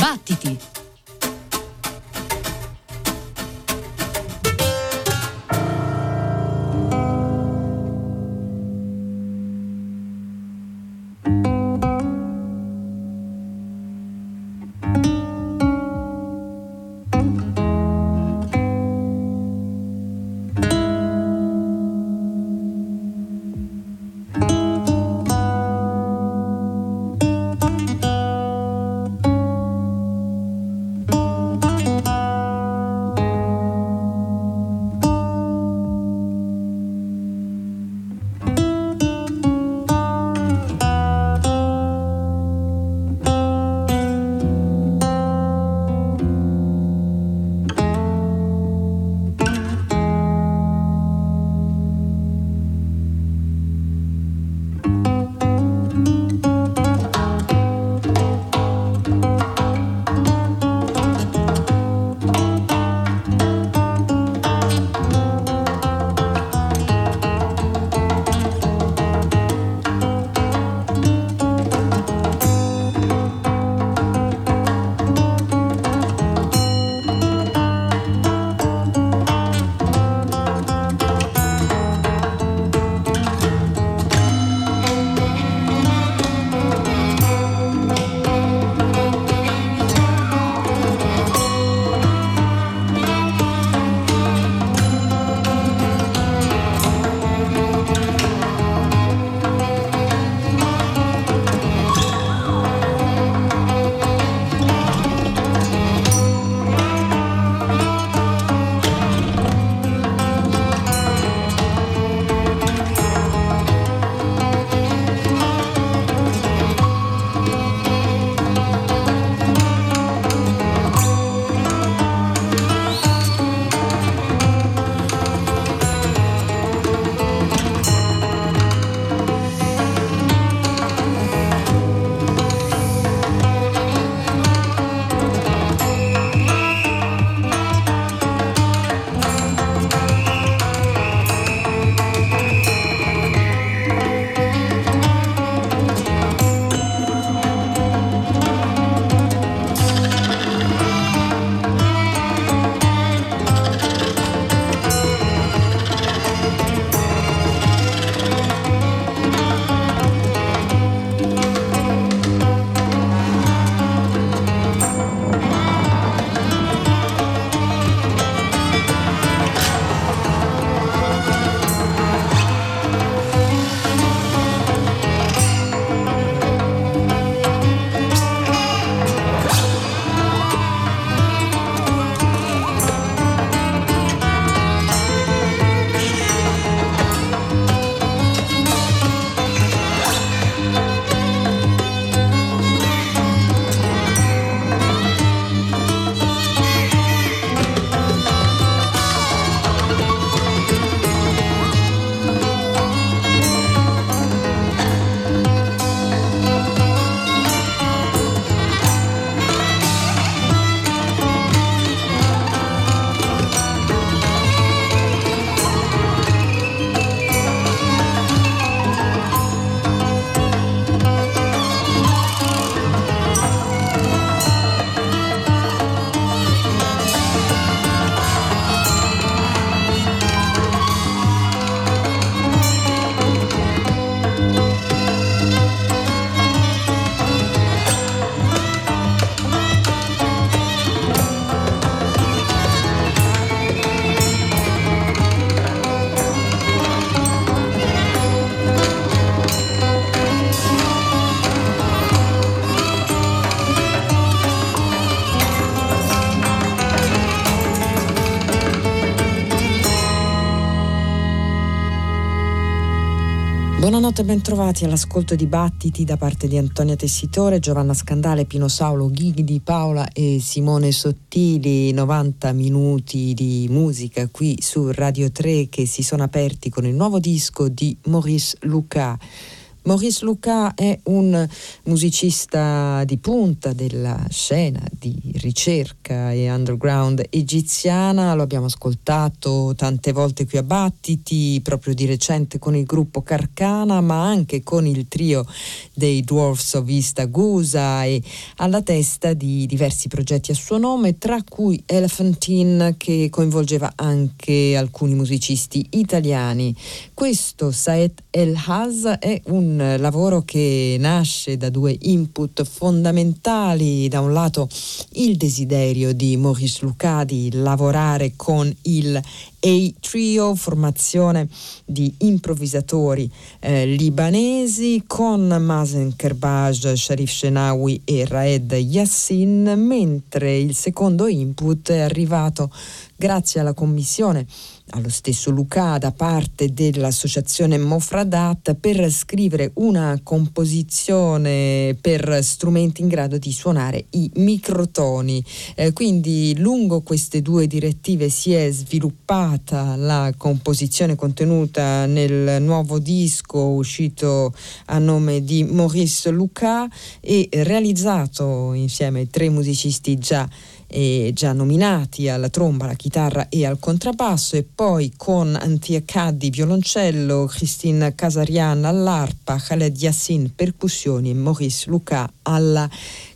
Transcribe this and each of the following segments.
Battiti! Buonanotte e bentrovati all'ascolto di Battiti da parte di Antonia Tessitore, Giovanna Scandale, Pino Saulo, Ghighi Paola e Simone Sottili. 90 minuti di musica qui su Radio 3 che si sono aperti con il nuovo disco di Maurice Lucas. Maurice Luca è un musicista di punta della scena di ricerca e underground egiziana, lo abbiamo ascoltato tante volte qui a Battiti, proprio di recente con il gruppo Carcana, ma anche con il trio dei Dwarfs of East Agusa e alla testa di diversi progetti a suo nome, tra cui Elephantine che coinvolgeva anche alcuni musicisti italiani. Questo Saed El Haz è un lavoro che nasce da due input fondamentali, da un lato il desiderio di Maurice Luca di lavorare con il A Trio, formazione di improvvisatori eh, libanesi con Mazen Kerbaj, Sharif Shenawi e Raed Yassin, mentre il secondo input è arrivato grazie alla commissione allo stesso Luca da parte dell'associazione Mofradat per scrivere una composizione per strumenti in grado di suonare i microtoni. Eh, quindi lungo queste due direttive si è sviluppata la composizione contenuta nel nuovo disco uscito a nome di Maurice Luca e realizzato insieme ai tre musicisti già già nominati alla tromba, alla chitarra e al contrabbasso e poi con Antia Caddi violoncello, Christine Casarian all'arpa, Khaled Yassin percussioni e Maurice Luca alla chitarra,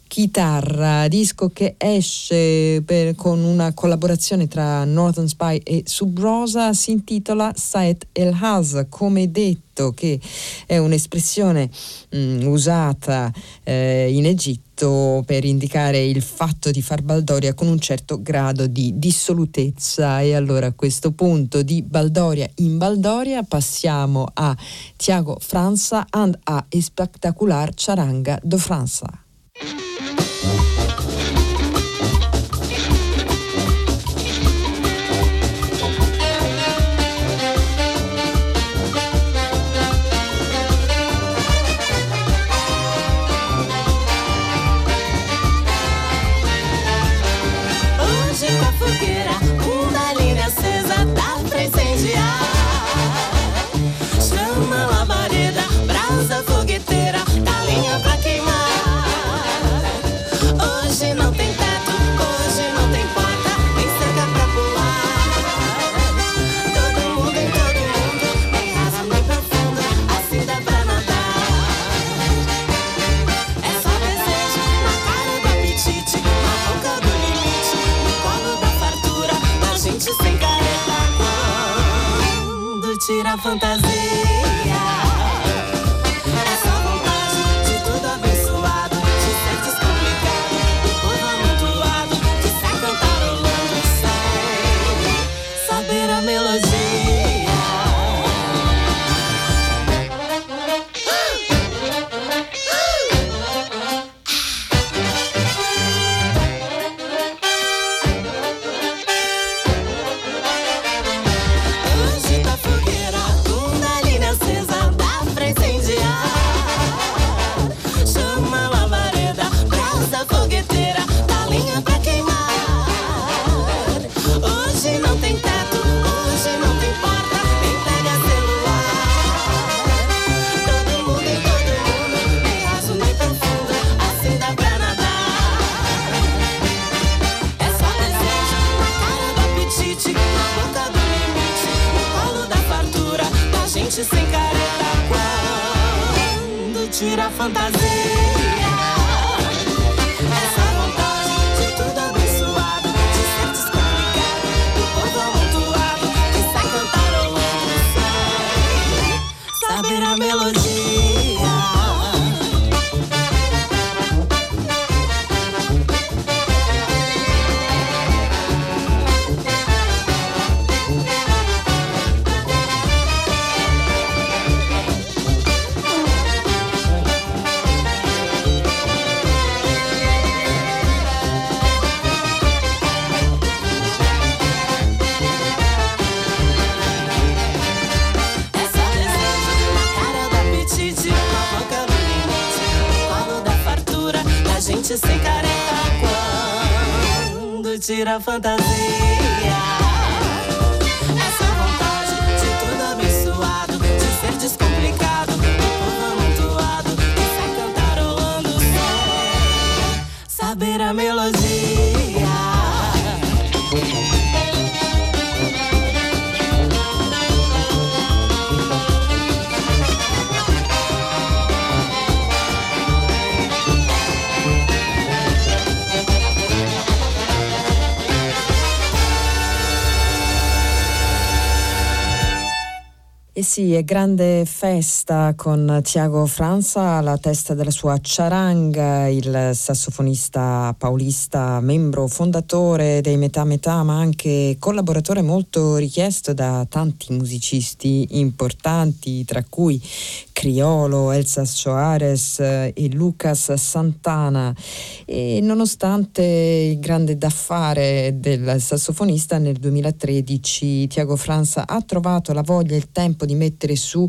disco che esce per, con una collaborazione tra Northern Spy e Subrosa, si intitola Saet El Haz, come detto, che è un'espressione mh, mm, usata eh, in Egitto per indicare il fatto di far baldoria con un certo grado di dissolutezza e allora a questo punto di baldoria in baldoria passiamo a Tiago Franza and a Espectacular Charanga de Franza. fantasía. E è grande festa con Tiago Franza alla testa della sua charanga, il sassofonista paulista, membro fondatore dei Metà Metà, ma anche collaboratore molto richiesto da tanti musicisti importanti, tra cui Criolo, Elsa Soares e Lucas Santana. E nonostante il grande d'affare del sassofonista, nel 2013 Tiago Franza ha trovato la voglia e il tempo di mettere su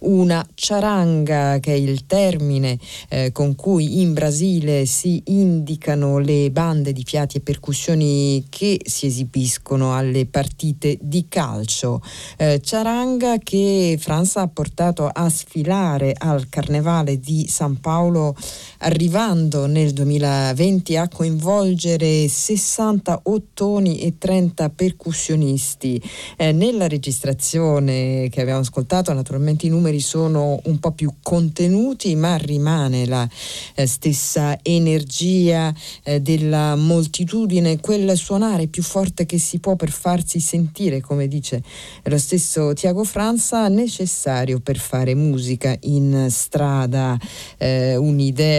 una charanga, che è il termine eh, con cui in Brasile si indicano le bande di fiati e percussioni che si esibiscono alle partite di calcio. Eh, charanga che Franza ha portato a sfilare al Carnevale di San Paolo, arrivando nel 2020 a coinvolgere 60 ottoni e 30 percussionisti. Eh, nella registrazione che abbiamo ascoltato, naturalmente i numeri sono un po' più contenuti, ma rimane la eh, stessa energia eh, della moltitudine, quel suonare più forte che si può per farsi sentire, come dice lo stesso Tiago Franza, necessario per fare musica in strada, eh,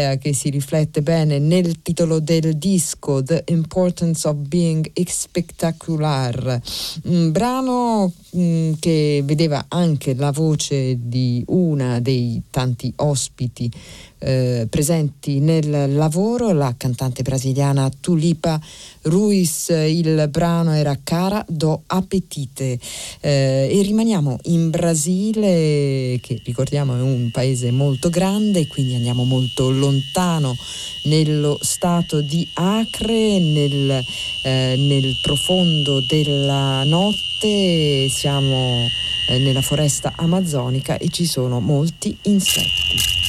un'idea che si riflette bene nel titolo del disco The Importance of Being Spectacular, un brano mm, che vedeva anche la voce di una dei tanti ospiti eh, presenti nel lavoro, la cantante brasiliana Tulipa Ruiz, il brano era Cara do Appetite eh, e rimaniamo in Brasile che ricordiamo è un paese molto grande quindi andiamo molto lontano nello stato di Acre, nel, eh, nel profondo della notte siamo eh, nella foresta amazzonica e ci sono molti insetti.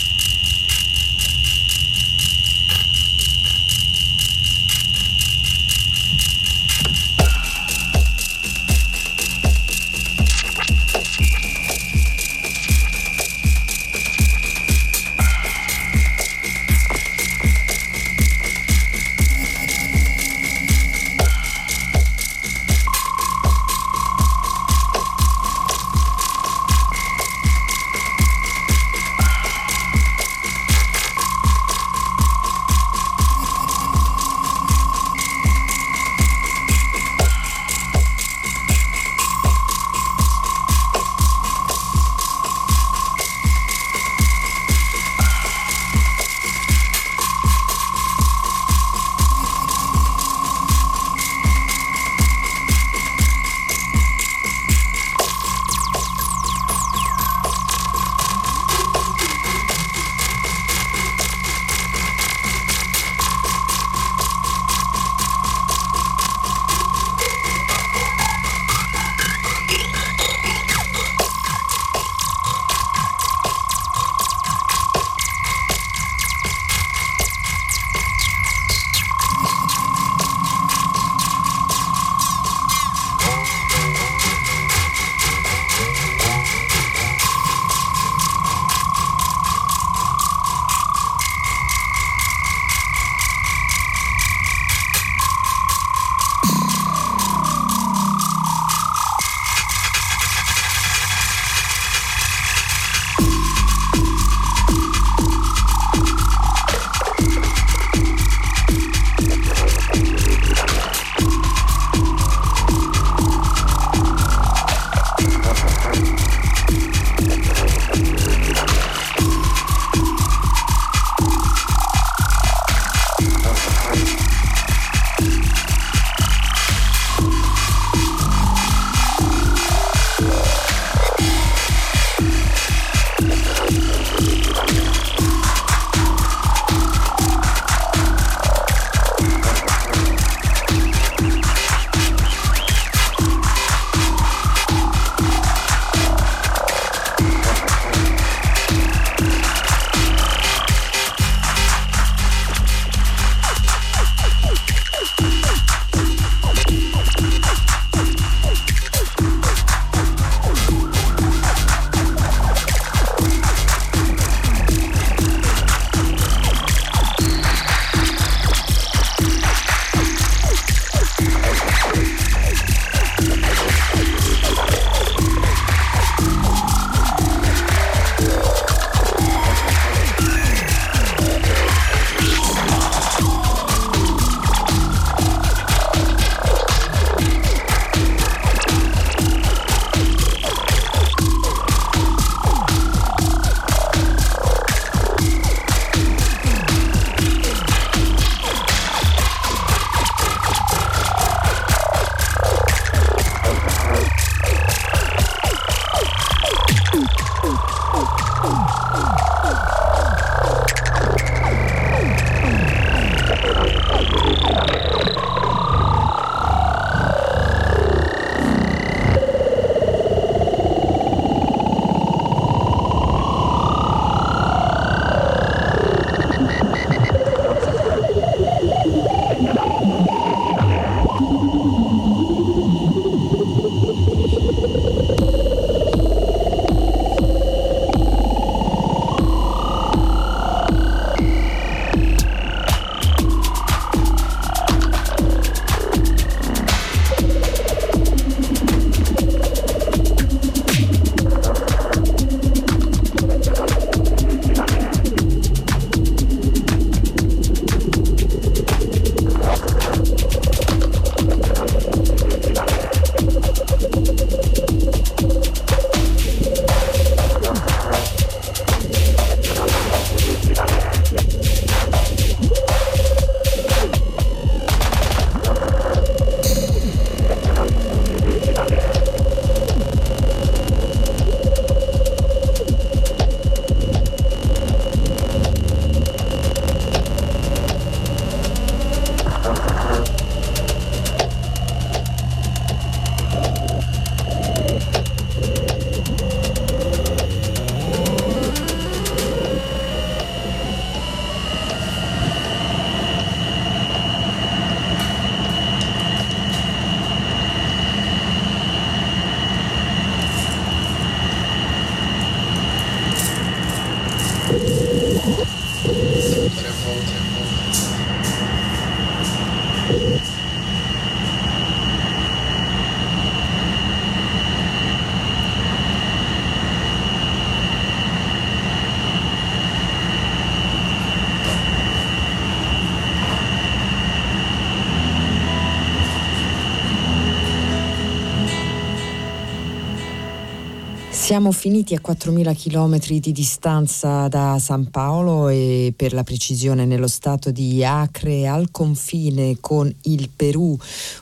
Siamo finiti a 4.000 km di distanza da San Paolo e per la precisione nello stato di Acre al confine con il Perù,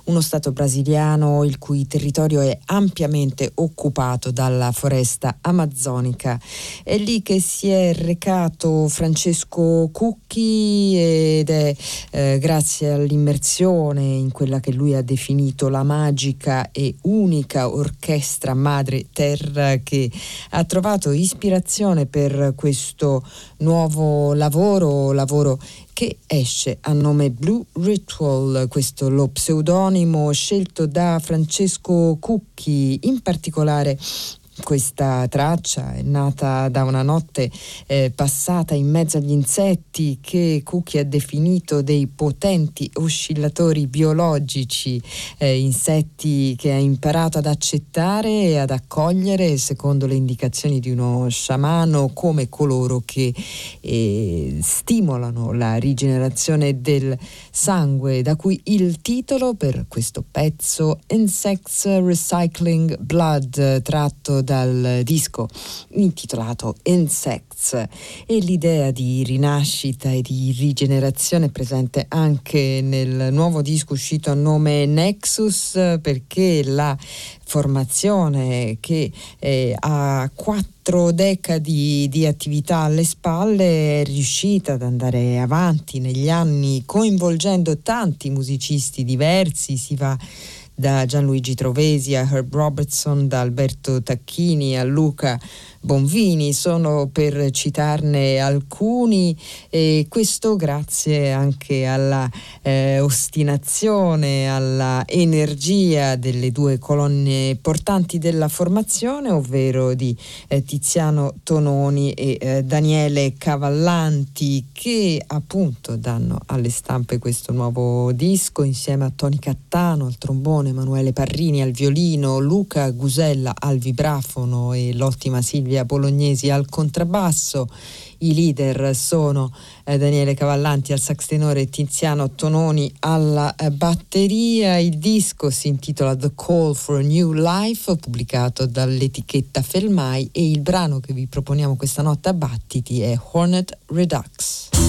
uno stato brasiliano il cui territorio è ampiamente occupato dalla foresta amazzonica. È lì che si è recato Francesco Cucchi ed è eh, grazie all'immersione in quella che lui ha definito la magica e unica orchestra madre terra che ha trovato ispirazione per questo nuovo lavoro, lavoro che esce a nome Blue Ritual, questo lo pseudonimo scelto da Francesco Cucchi, in particolare questa traccia è nata da una notte eh, passata in mezzo agli insetti che Cookie ha definito dei potenti oscillatori biologici, eh, insetti che ha imparato ad accettare e ad accogliere secondo le indicazioni di uno sciamano come coloro che eh, stimolano la rigenerazione del sangue, da cui il titolo per questo pezzo Insects Recycling Blood tratto dal disco intitolato Insects e l'idea di rinascita e di rigenerazione presente anche nel nuovo disco uscito a nome Nexus perché la formazione che eh, ha quattro decadi di attività alle spalle è riuscita ad andare avanti negli anni coinvolgendo tanti musicisti diversi, si va da Gianluigi Trovesi a Herb Robertson, da Alberto Tacchini a Luca Bonvini, sono per citarne alcuni e questo grazie anche alla eh, ostinazione, alla energia delle due colonne portanti della formazione, ovvero di eh, Tiziano Tononi e eh, Daniele Cavallanti che appunto danno alle stampe questo nuovo disco insieme a Toni Cattano al trombone, Emanuele Parrini al violino, Luca Gusella al vibrafono e l'ottima Silvia Silvia Bolognesi al contrabbasso. I leader sono eh, Daniele Cavallanti al sax tenore e Tiziano Tononi alla eh, batteria. Il disco si intitola The Call for a New Life, pubblicato dall'etichetta Felmai e il brano che vi proponiamo questa notte a battiti è Hornet Redux.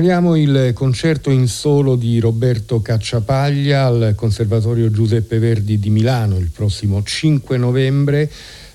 Segnaliamo il concerto in solo di Roberto Cacciapaglia al Conservatorio Giuseppe Verdi di Milano il prossimo 5 novembre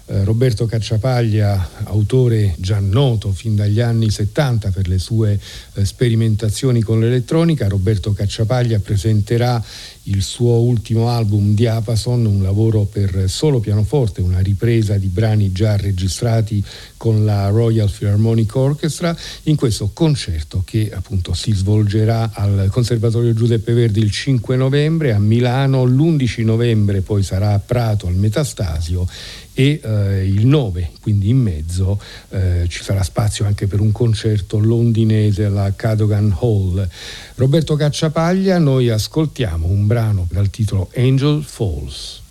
Roberto Cacciapaglia, autore già noto fin dagli anni 70 per le sue eh, sperimentazioni con l'elettronica, Roberto Cacciapaglia presenterà il suo ultimo album Diapason, un lavoro per solo pianoforte, una ripresa di brani già registrati con la Royal Philharmonic Orchestra, in questo concerto che appunto si svolgerà al Conservatorio Giuseppe Verdi il 5 novembre a Milano, l'11 novembre poi sarà a Prato al Metastasio e eh, il 9, quindi in mezzo, eh, ci sarà spazio anche per un concerto londinese alla Cadogan Hall. Roberto Cacciapaglia, noi ascoltiamo un brano dal titolo Angel Falls.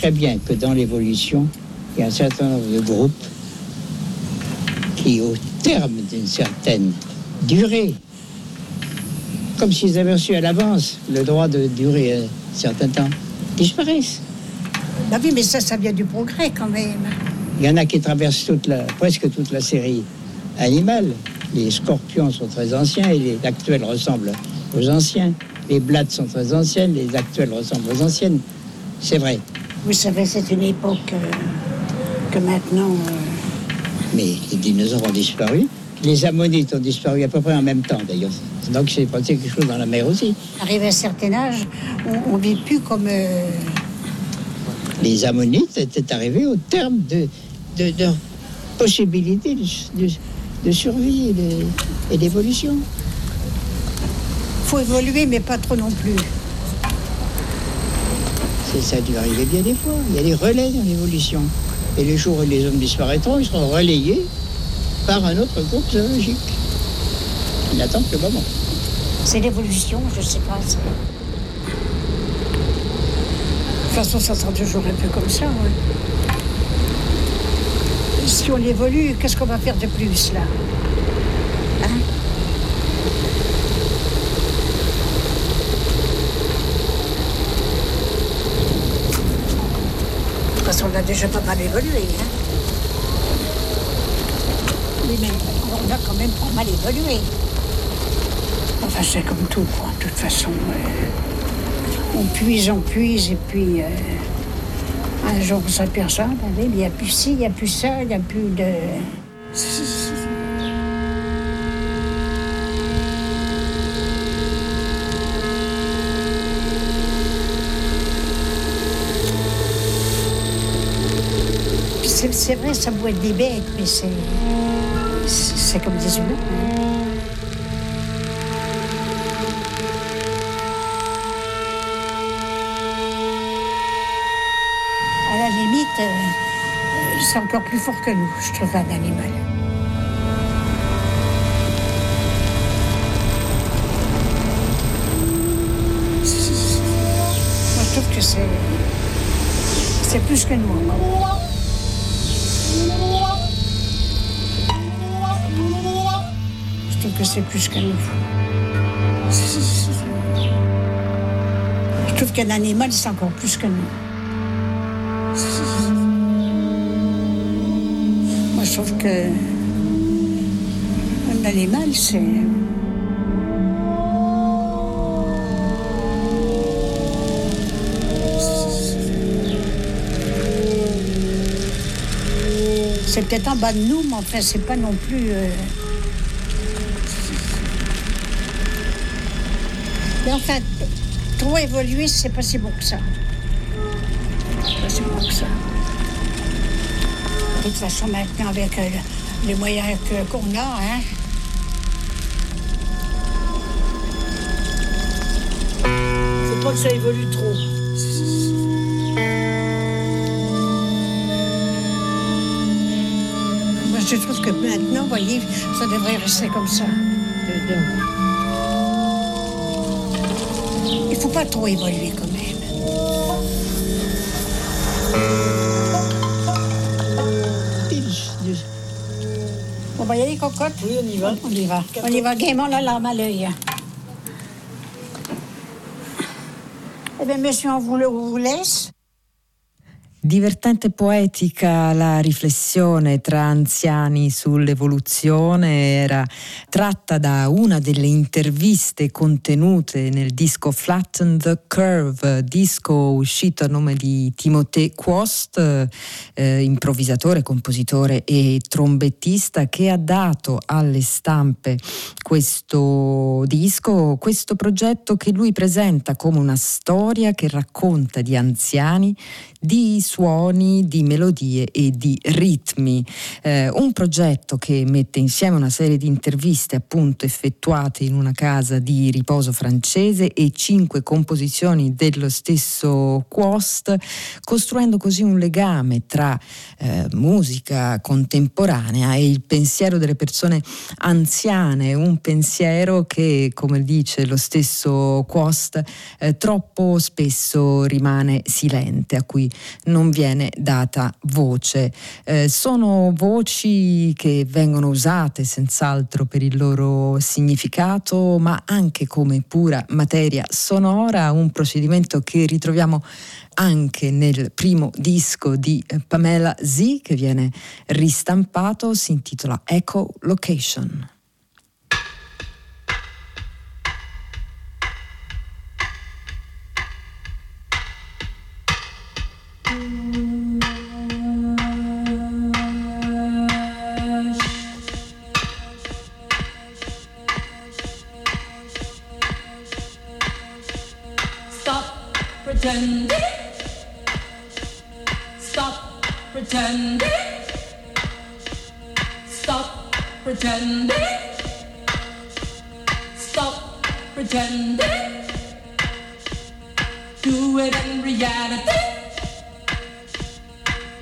Très bien que dans l'évolution, il y a un certain nombre de groupes qui, au terme d'une certaine durée, comme s'ils avaient reçu à l'avance le droit de durer un certain temps, disparaissent. Bah oui, mais ça, ça vient du progrès quand même. Il y en a qui traversent toute la, presque toute la série animale. Les scorpions sont très anciens et les actuels ressemblent aux anciens. Les blattes sont très anciennes, les actuelles ressemblent aux anciennes. C'est vrai. Vous savez, c'est une époque euh, que maintenant. euh, Mais les dinosaures ont disparu. Les ammonites ont disparu à peu près en même temps d'ailleurs. Donc c'est passé quelque chose dans la mer aussi. arrivé à un certain âge, on ne vit plus comme. euh, Les ammonites étaient arrivés au terme de, de, de leur possibilité de, de- de survie et d'évolution. faut évoluer, mais pas trop non plus. Ça a dû arriver bien des fois. Il y a des relais dans l'évolution. Et les jours où les hommes disparaîtront, ils seront relayés par un autre groupe zoologique. Ils n'attendent que le moment. C'est l'évolution, je sais pas. De toute façon, ça sera toujours un peu comme ça. Si on évolue, qu'est-ce qu'on va faire de plus là? On a déjà pas mal évolué. Hein oui, mais on a quand même pas mal évolué. Enfin, c'est comme tout, quoi. De toute façon, euh, on puise, on puise, et puis euh, un jour, on s'aperçoit, ben il n'y a plus ci, il n'y a plus ça, il n'y a plus de. Puis Ça peut être des bêtes, mais c'est. C'est comme des humains. hein. À la limite, euh, euh, c'est encore plus fort que nous, je trouve, un animal. Je trouve que c'est. C'est plus que nous. encore. C'est plus que nous. Je trouve qu'un animal, c'est encore plus nous. Moi, je trouve que un animal, c'est. C'est peut-être en bas de nous, mais enfin, c'est pas non plus. euh, Mais enfin, trop évoluer, c'est pas si bon que ça. C'est pas si bon que ça. De toute façon, maintenant, avec euh, les moyens que- qu'on a, hein. Faut pas que ça évolue trop. Moi, je trouve que maintenant, vous voyez, ça devrait rester comme ça. Il pas trop évoluer quand même. On va y aller, cocotte Oui, on y va. On y va. On y va gaiement la larme à l'œil. Eh bien, monsieur, on vous, le- on vous laisse. Divertente poetica la riflessione tra anziani sull'evoluzione. Era tratta da una delle interviste contenute nel disco Flatten the Curve, disco uscito a nome di Timothée Quost, eh, improvvisatore, compositore e trombettista che ha dato alle stampe questo disco, questo progetto che lui presenta come una storia che racconta di anziani, di suoni, di melodie e di ritmi. Eh, un progetto che mette insieme una serie di interviste appunto effettuate in una casa di riposo francese e cinque composizioni dello stesso Quost, costruendo così un legame tra eh, musica contemporanea e il pensiero delle persone anziane, un pensiero che, come dice lo stesso Quost, eh, troppo spesso rimane silente, a cui non viene data voce. Eh, sono voci che vengono usate senz'altro per il loro significato, ma anche come pura materia sonora, un procedimento che ritroviamo anche nel primo disco di eh, Pamela Z che viene ristampato, si intitola Echo Location. pretending. Stop pretending. Stop pretending. Stop pretending. Do it in reality.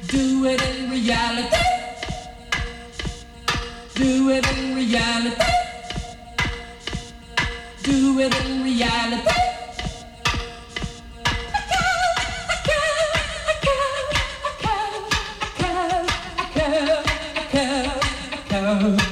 Do it in reality. Do it in reality. Do it in reality. love.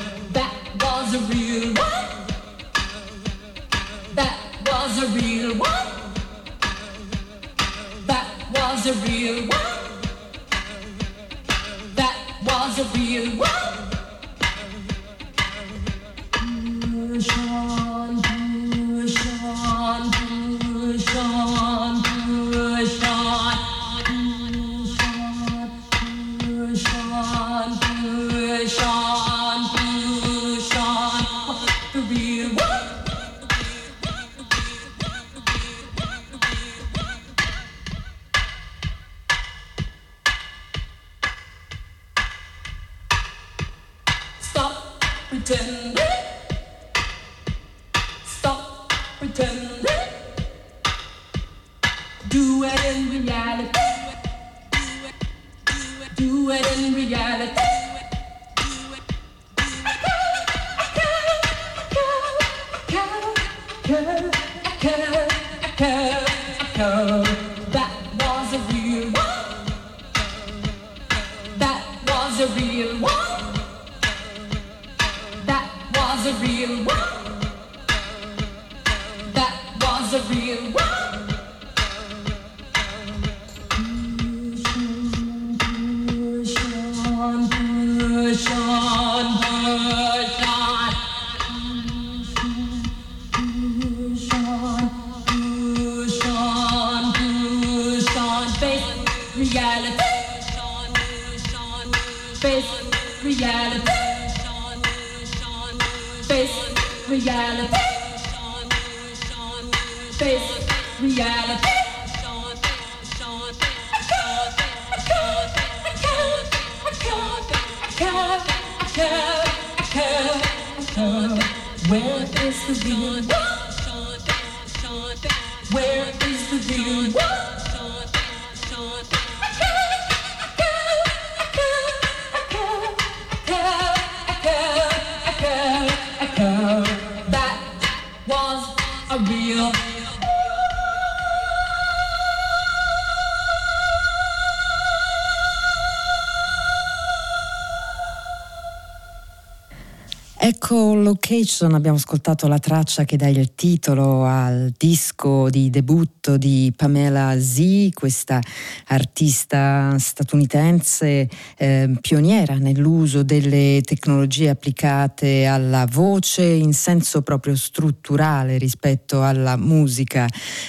Location abbiamo ascoltato la traccia che dà il titolo al disco di debutto di Pamela Z, questa artista statunitense eh, pioniera nell'uso delle tecnologie applicate alla voce in senso proprio strutturale rispetto alla musica.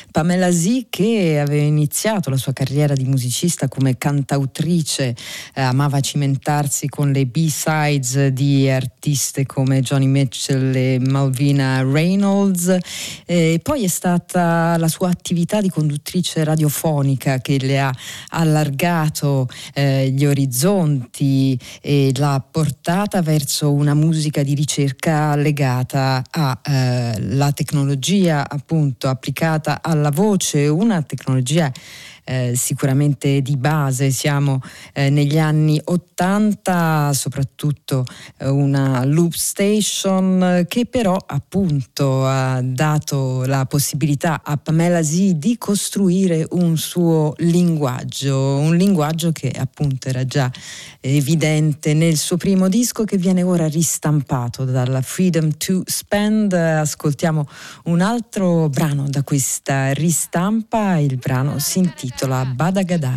Pamela Z che aveva iniziato la sua carriera di musicista come cantautrice, eh, amava cimentarsi con le B-sides di artiste come come Johnny Mitchell e Malvina Reynolds. E poi è stata la sua attività di conduttrice radiofonica che le ha allargato eh, gli orizzonti e l'ha portata verso una musica di ricerca legata alla eh, tecnologia appunto applicata alla voce, una tecnologia eh, sicuramente di base, siamo eh, negli anni 80, soprattutto eh, una loop station che però appunto ha dato la possibilità a Pamela Z di costruire un suo linguaggio, un linguaggio che appunto era già evidente nel suo primo disco che viene ora ristampato dalla Freedom to Spend. Ascoltiamo un altro brano da questa ristampa, il brano si intitola intitola Badagadà.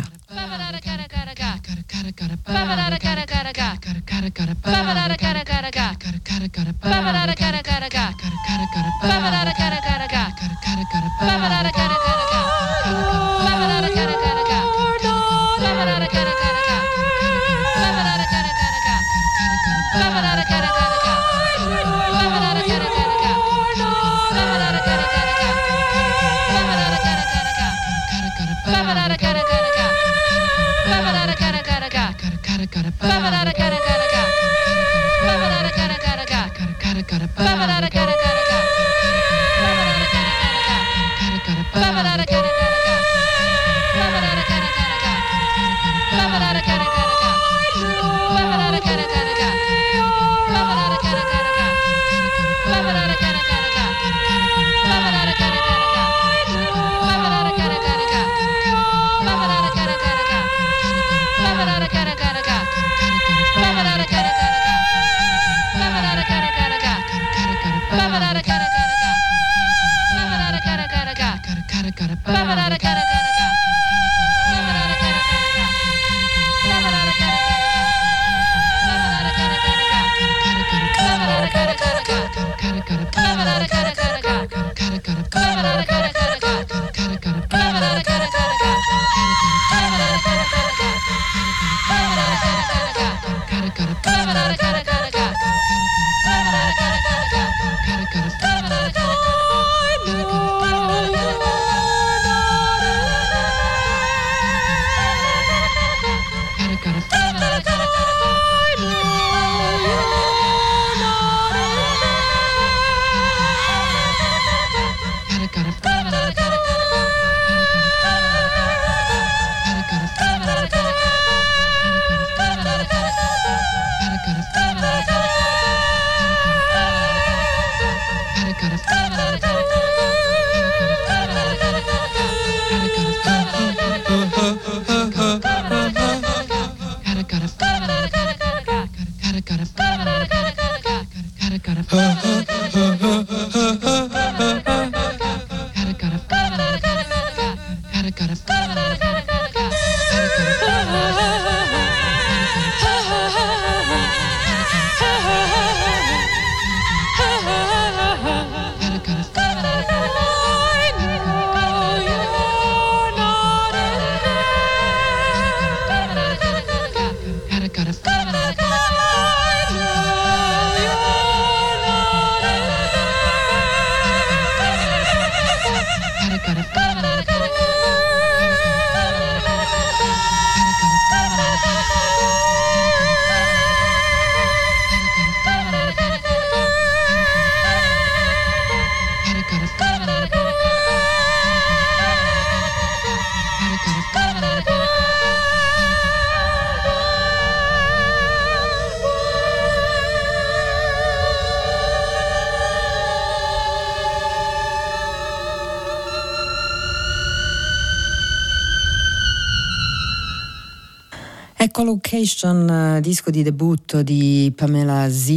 Collocation, disco di debutto di Pamela Z,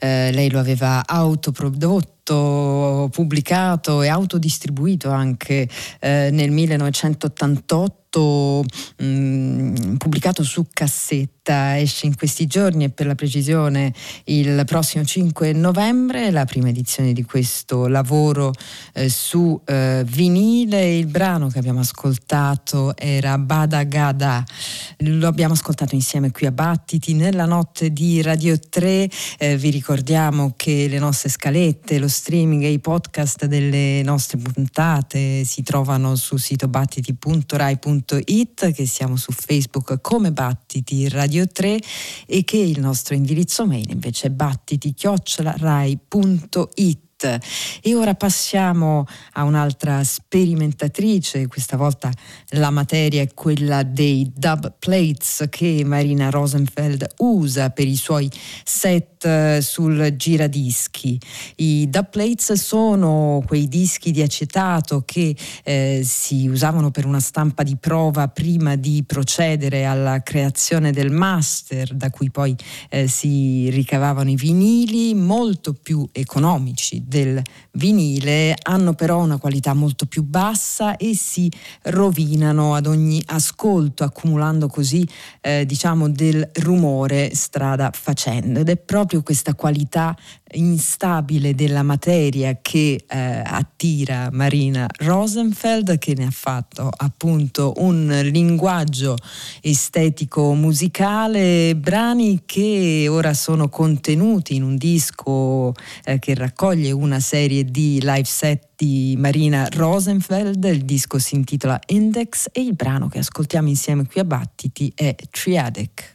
eh, lei lo aveva autoprodotto prodotto, pubblicato e autodistribuito anche eh, nel 1988 prodotto mh, mm, pubblicato su cassetta, esce in questi giorni e per la precisione il prossimo 5 novembre, la prima edizione di questo lavoro eh, su eh, vinile. Il brano che abbiamo ascoltato era Bada Gada, lo abbiamo ascoltato insieme qui a Battiti nella notte di Radio 3. Eh, vi ricordiamo che le nostre scalette, lo streaming e i podcast delle nostre puntate si trovano sul sito battiti.rai.it che siamo su Facebook come Battiti Radio 3 e che il nostro indirizzo mail invece è battiti-rai.it. E ora passiamo a un'altra sperimentatrice, questa volta la materia è quella dei dub plates che Marina Rosenfeld usa per i suoi set eh, sul giradischi. I dub plates sono quei dischi di acetato che eh, si usavano per una stampa di prova prima di procedere alla creazione del master, da cui poi eh, si ricavavano i vinili, molto più economici del vinile, hanno però una qualità molto più bassa e si rovinano ad ogni ascolto, accumulando così eh, diciamo del rumore strada facendo. Ed è proprio questa qualità instabile della materia che eh, attira Marina Rosenfeld, che ne ha fatto appunto un linguaggio estetico musicale, brani che ora sono contenuti in un disco eh, che raccoglie una serie di live set di Marina Rosenfeld, il disco si intitola Index e il brano che ascoltiamo insieme qui a Battiti è Triadic.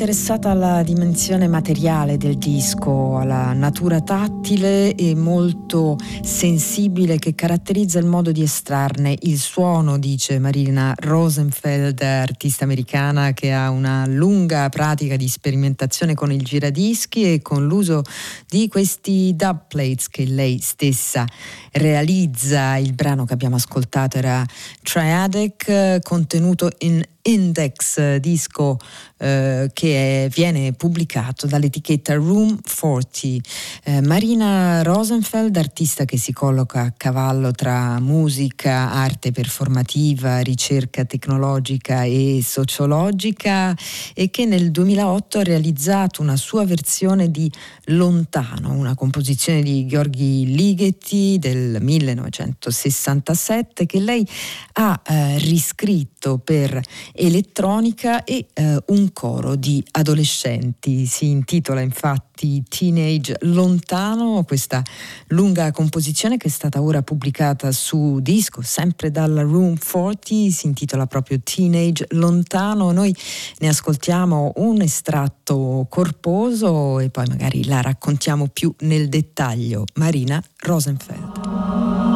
Interessata alla dimensione materiale del disco, alla natura tattile e molto sensibile che caratterizza il modo di estrarne il suono, dice Marina Rosenfeld, artista americana che ha una lunga pratica di sperimentazione con il giradischi e con l'uso di questi dub plates che lei stessa realizza. Il brano che abbiamo ascoltato era Triadic, contenuto in Index, disco eh, che è, viene pubblicato dall'etichetta Room 40. Eh, Marina Rosenfeld, artista che si colloca a cavallo tra musica, arte performativa, ricerca tecnologica e sociologica e che nel 2008 ha realizzato una sua versione di Lontano, una composizione di Gheorghi Ligeti del 1967 che lei ha eh, riscritto per elettronica e eh, un coro di adolescenti. Si intitola infatti Teenage Lontano, questa lunga composizione che è stata ora pubblicata su disco, sempre dalla Room 40, si intitola proprio Teenage Lontano. Noi ne ascoltiamo un estratto corposo e poi magari la raccontiamo più nel dettaglio. Marina Rosenfeld.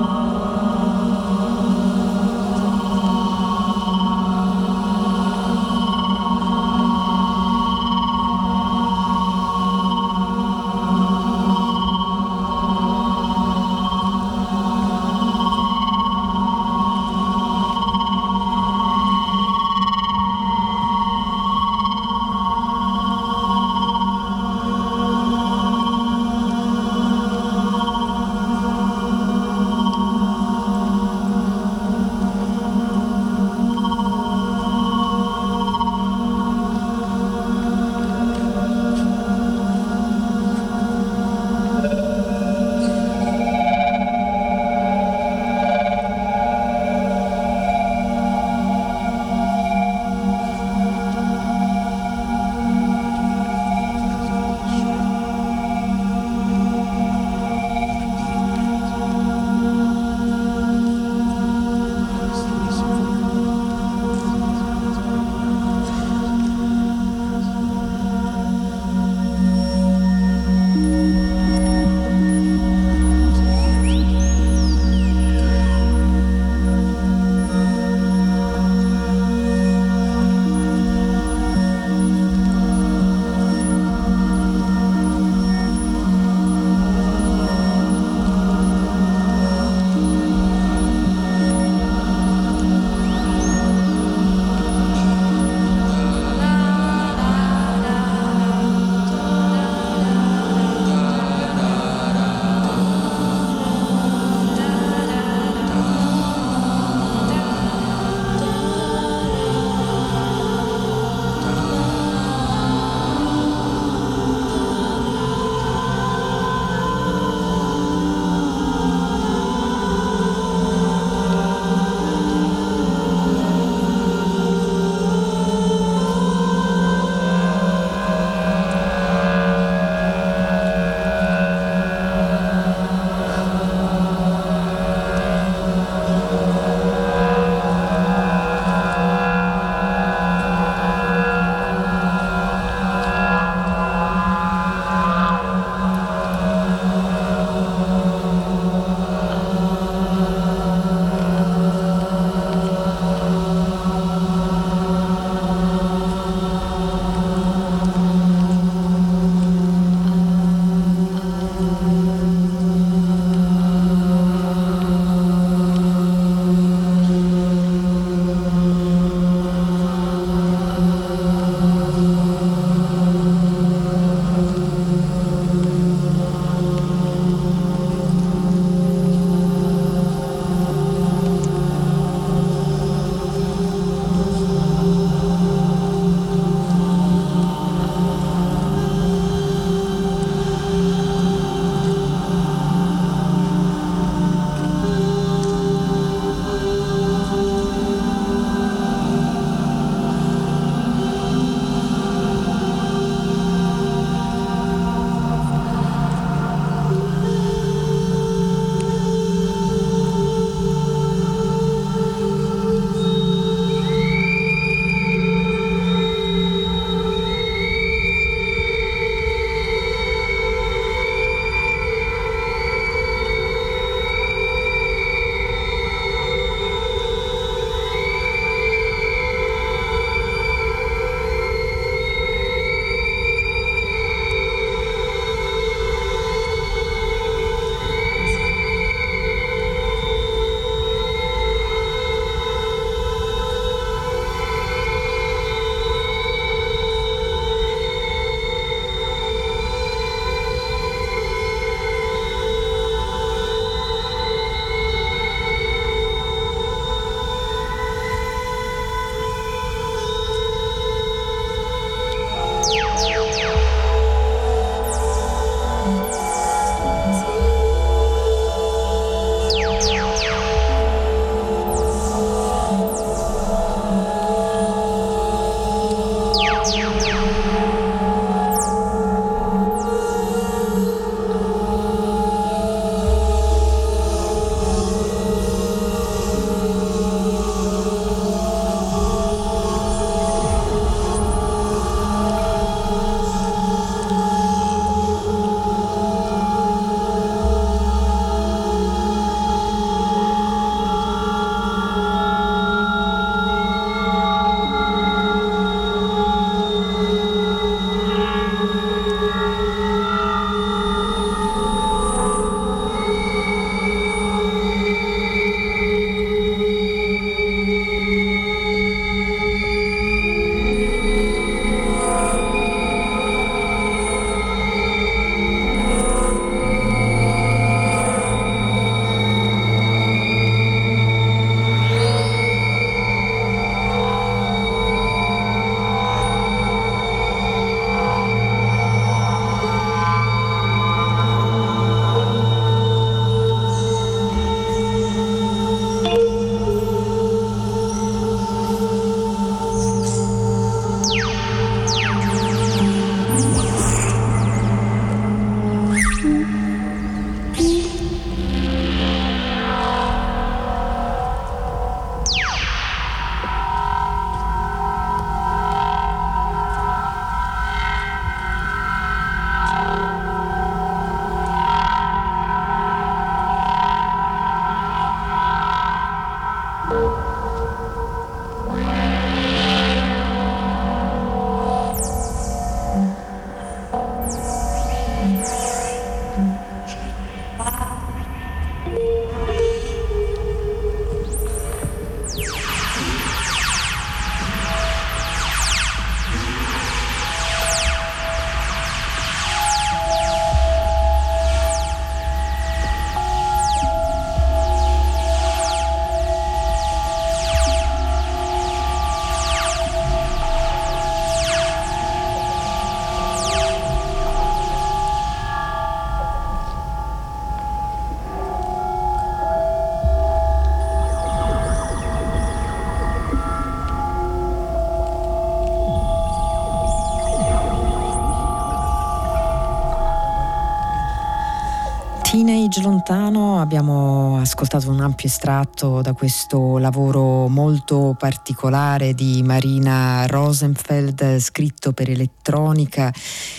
Teenage Lontano abbiamo ascoltato un ampio estratto da questo lavoro molto particolare di Marina Rosenfeld scritto per elettronica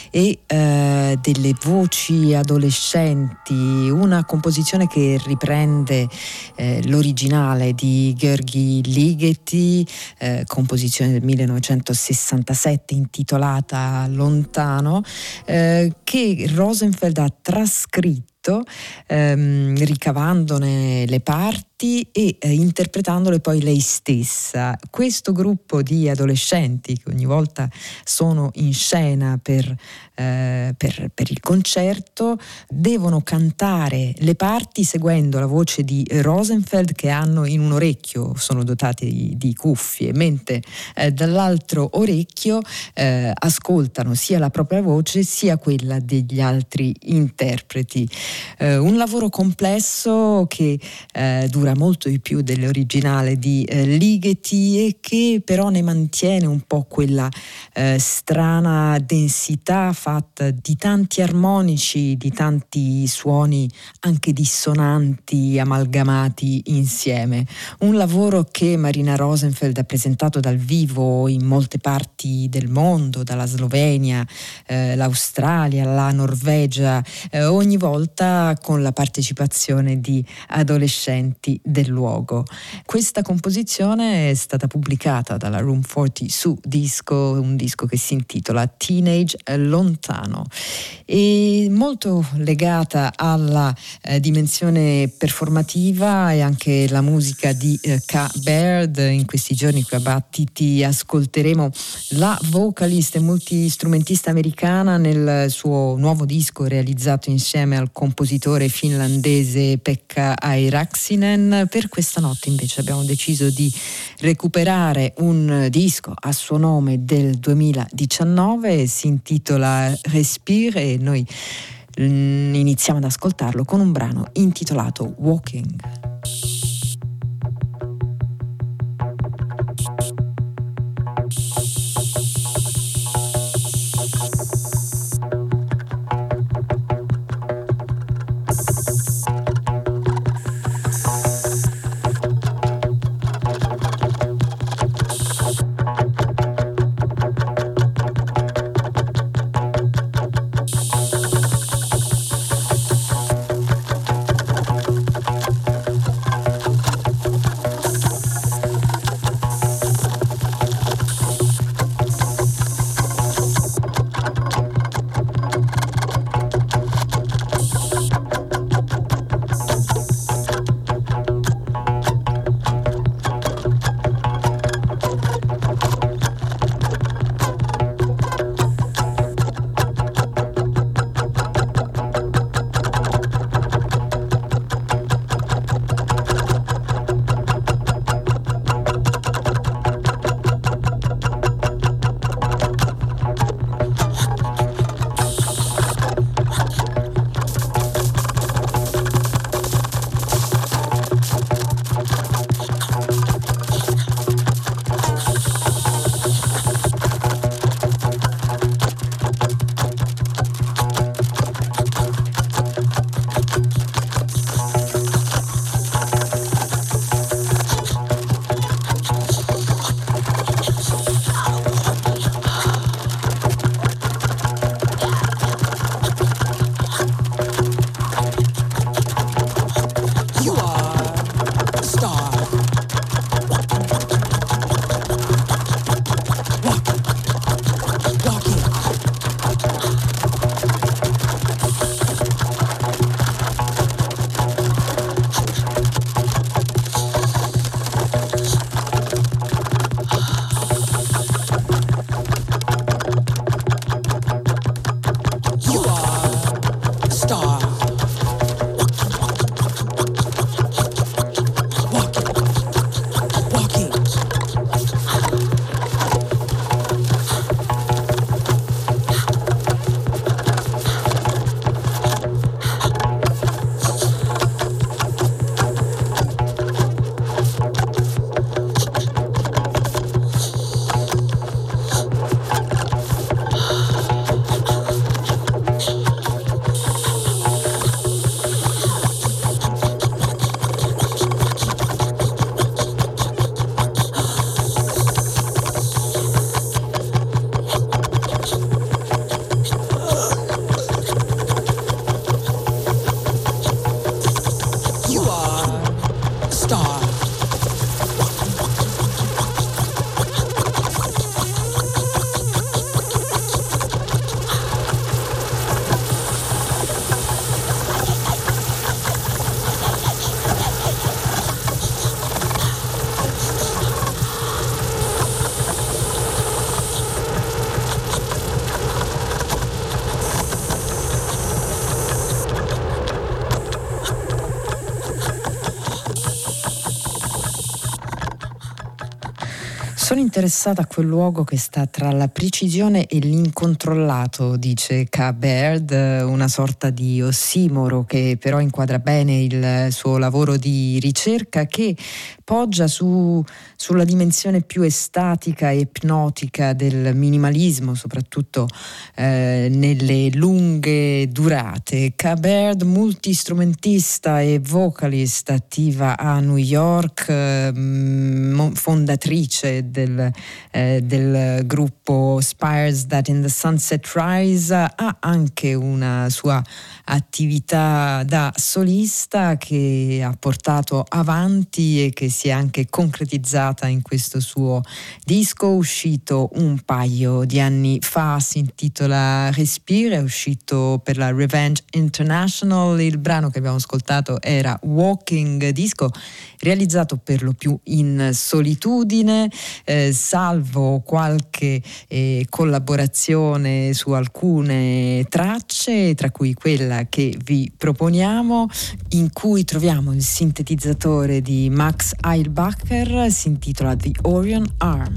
e eh, delle voci adolescenti, una composizione che riprende eh, l'originale di Gheorghi Ligeti, eh, composizione del 1967 intitolata Lontano, eh, che Rosenfeld ha trascritto ehm, ricavandone le parti parti e eh, interpretandole poi lei stessa. Questo gruppo di adolescenti che ogni volta sono in scena per, eh, per, per il concerto devono cantare le parti seguendo la voce di Rosenfeld che hanno in un orecchio, sono dotati di, di cuffie, mentre eh, dall'altro orecchio eh, ascoltano sia la propria voce sia quella degli altri interpreti. Eh, un lavoro complesso che eh, dura dura molto di più dell'originale di eh, Ligeti e che però ne mantiene un po' quella eh, strana densità fatta di tanti armonici, di tanti suoni anche dissonanti amalgamati insieme. Un lavoro che Marina Rosenfeld ha presentato dal vivo in molte parti del mondo, dalla Slovenia, eh, l'Australia, la Norvegia, eh, ogni volta con la partecipazione di adolescenti del luogo. Questa composizione è stata pubblicata dalla Room 40 su disco, un disco che si intitola Teenage Lontano e molto legata alla eh, dimensione performativa e anche la musica di eh, K. Baird. In questi giorni qui a Battiti ascolteremo la vocalista e multistrumentista americana nel suo nuovo disco realizzato insieme al compositore finlandese Pekka Airaksinen. Per questa notte invece abbiamo deciso di recuperare un disco a suo nome del 2019, si intitola Respire e noi mm, iniziamo ad ascoltarlo con un brano intitolato Walking. Interessata a quel luogo che sta tra la precisione e l'incontrollato, dice K. Baird, una sorta di ossimoro che però inquadra bene il suo lavoro di ricerca che poggia su, sulla dimensione più estatica e ipnotica del minimalismo, soprattutto eh, nelle lunghe durate. Baird, multistrumentista e vocalist attiva a New York, eh, fondatrice del, eh, del, gruppo Spires That in the Sunset Rise, ha anche una sua attività da solista che ha portato avanti e che si è anche concretizzata in questo suo disco uscito un paio di anni fa, si intitola Respire, è uscito per la Revenge International, il brano che abbiamo ascoltato era Walking Disco, realizzato per lo più in solitudine, eh, salvo qualche eh, collaborazione su alcune tracce, tra cui quella che vi proponiamo, in cui troviamo il sintetizzatore di Max Eilbacher, si intitola The Orion Arm.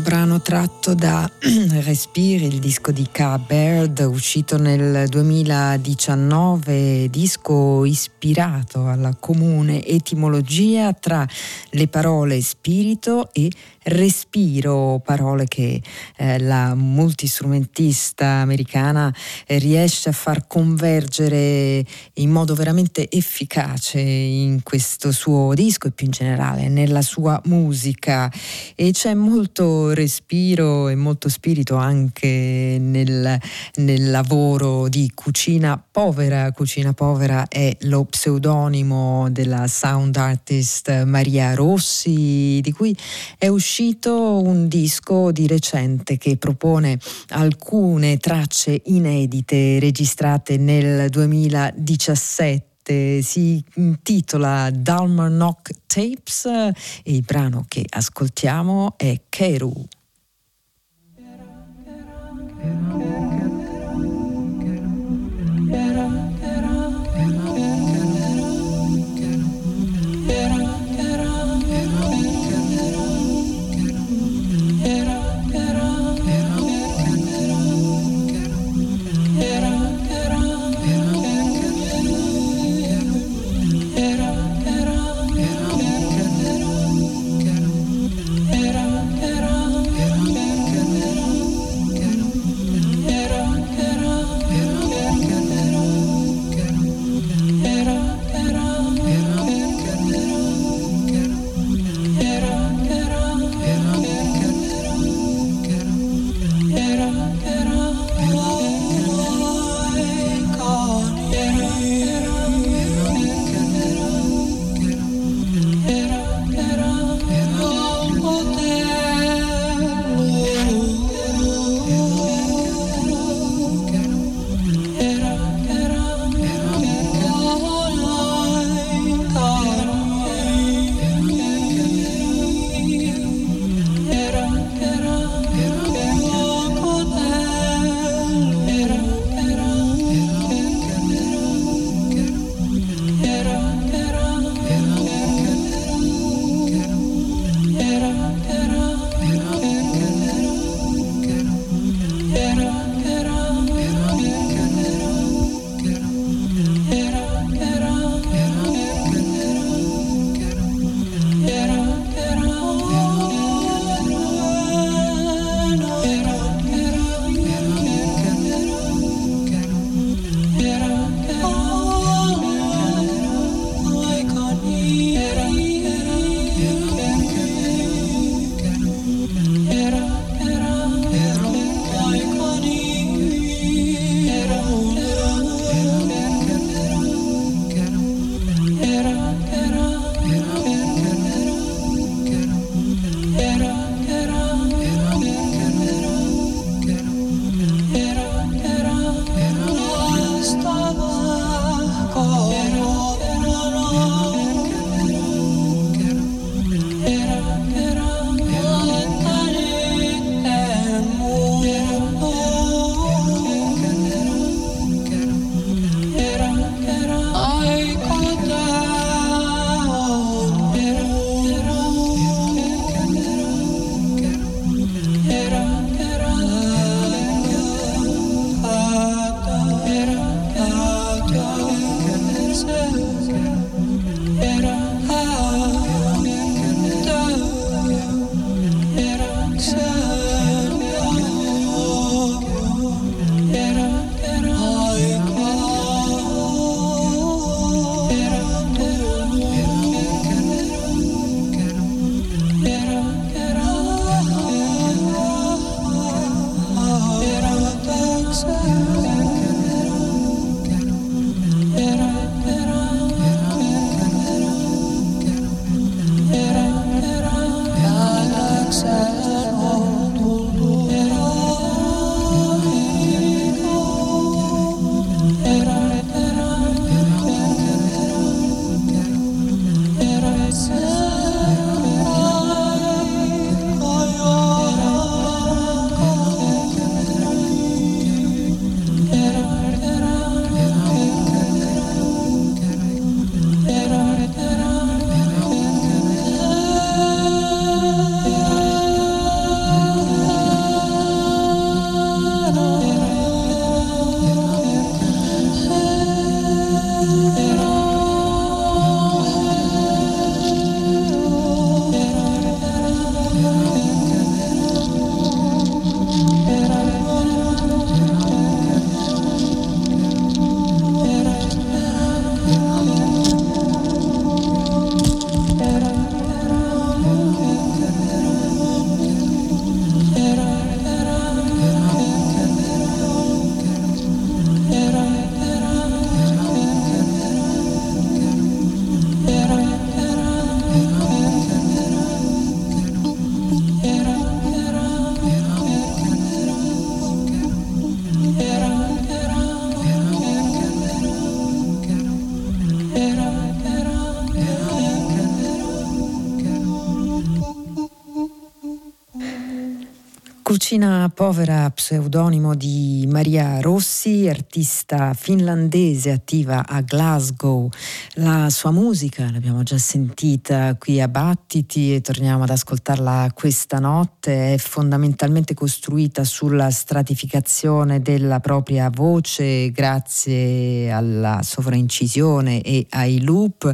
Brano tratto da Respire, il disco di K. Baird, uscito nel 2019, disco ispirato alla comune etimologia tra le parole spirito e respiro, parole che eh, la multistrumentista americana eh, riesce a far convergere in modo veramente efficace in questo suo disco e più in generale nella sua musica e c'è molto respiro e molto spirito anche nel, nel lavoro di Cucina Povera. Cucina Povera è lo pseudonimo della sound artist Maria Rossi di cui è uscito uscito un disco di recente che propone alcune tracce inedite registrate nel 2017 si intitola Dalmarnock Tapes e il brano che ascoltiamo è Keru. Pagina povera, pseudonimo di Maria Rossi, artista finlandese attiva a Glasgow. La sua musica l'abbiamo già sentita qui a Battiti e torniamo ad ascoltarla questa notte. È fondamentalmente costruita sulla stratificazione della propria voce grazie alla sovraincisione e ai loop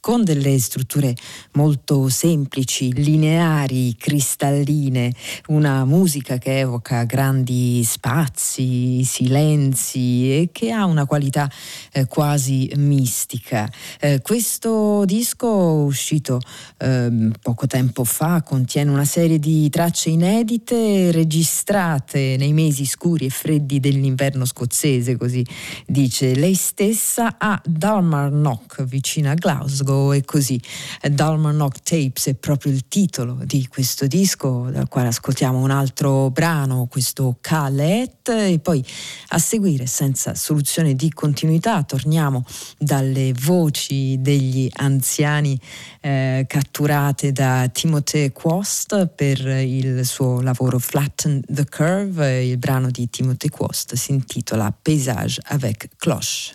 con delle strutture molto semplici, lineari, cristalline, una musica che evoca grandi spazi, silenzi e che ha una qualità eh, quasi mistica. Eh, questo disco uscito eh, poco tempo fa contiene una serie di tracce inedite registrate nei mesi scuri e freddi dell'inverno scozzese, così dice lei stessa, a Dalmarnock vicino a Glasgow e così Dalmarnock Tapes è proprio il titolo di questo disco dal quale ascoltiamo un altro brano, questo Calet, e poi a seguire, senza soluzione di continuità, torniamo dalle voci degli anziani eh, catturate da Timothée Quost per il suo lavoro Flatten the Curve. Il brano di Timothée Quost si intitola Paysage avec cloche.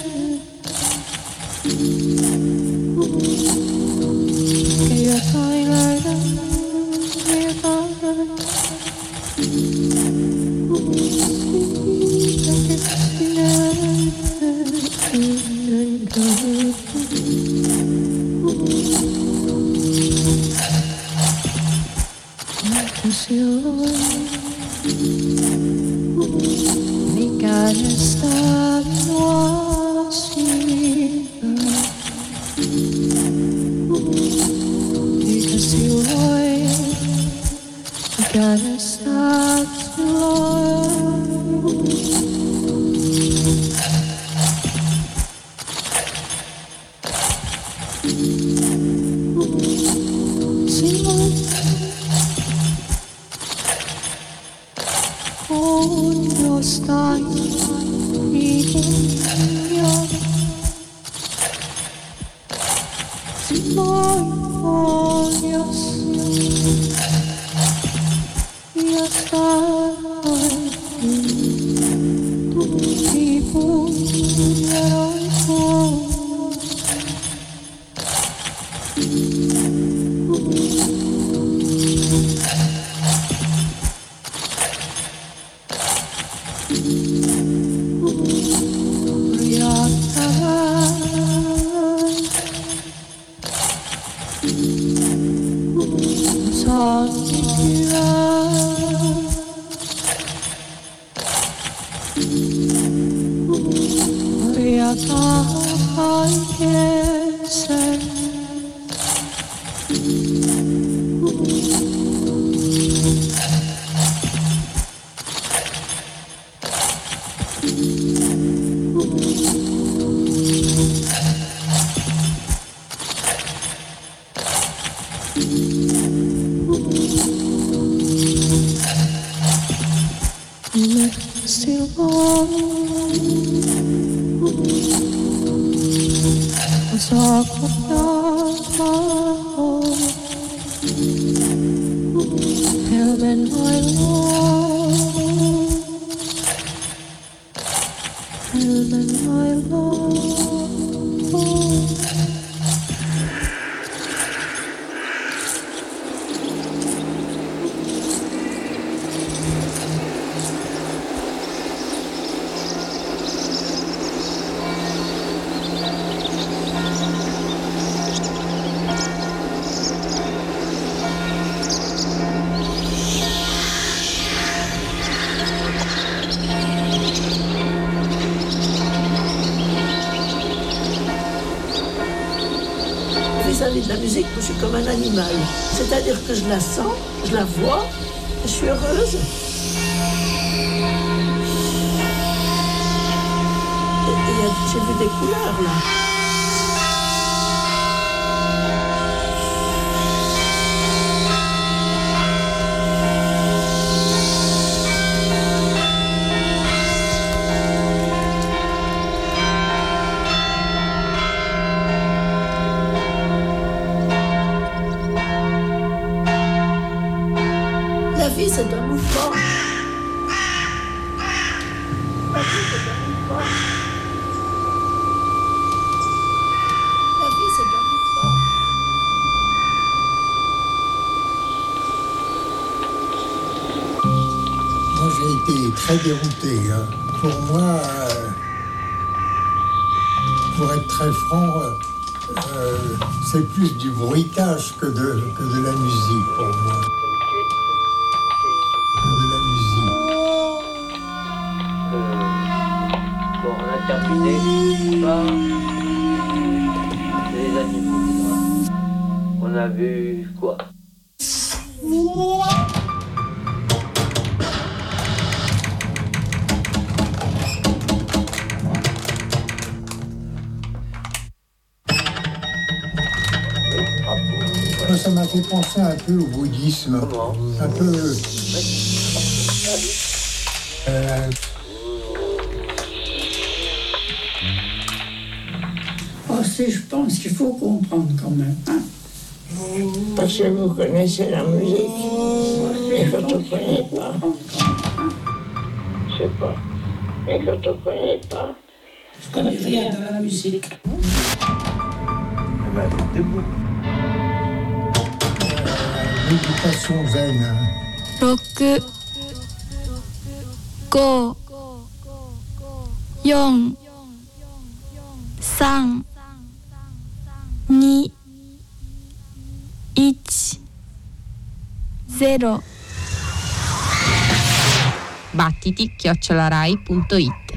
comme un animal. C'est-à-dire que je la sens, je la vois, je suis heureuse. j'ai vu des couleurs là. Hein. Pour moi, euh, pour être très franc, euh, c'est plus du bruitage que de, que de la musique pour moi. De la musique. Euh, bon, on a terminé par les animaux. On a vu que vous connaissez la musique, mais quand on ne connaît pas. Je sais pas. Mais quand on ne connaît pas. Je connais rien de la musique. Eh ben, debout. méditation zen. 6 battiti chiocciolarai.it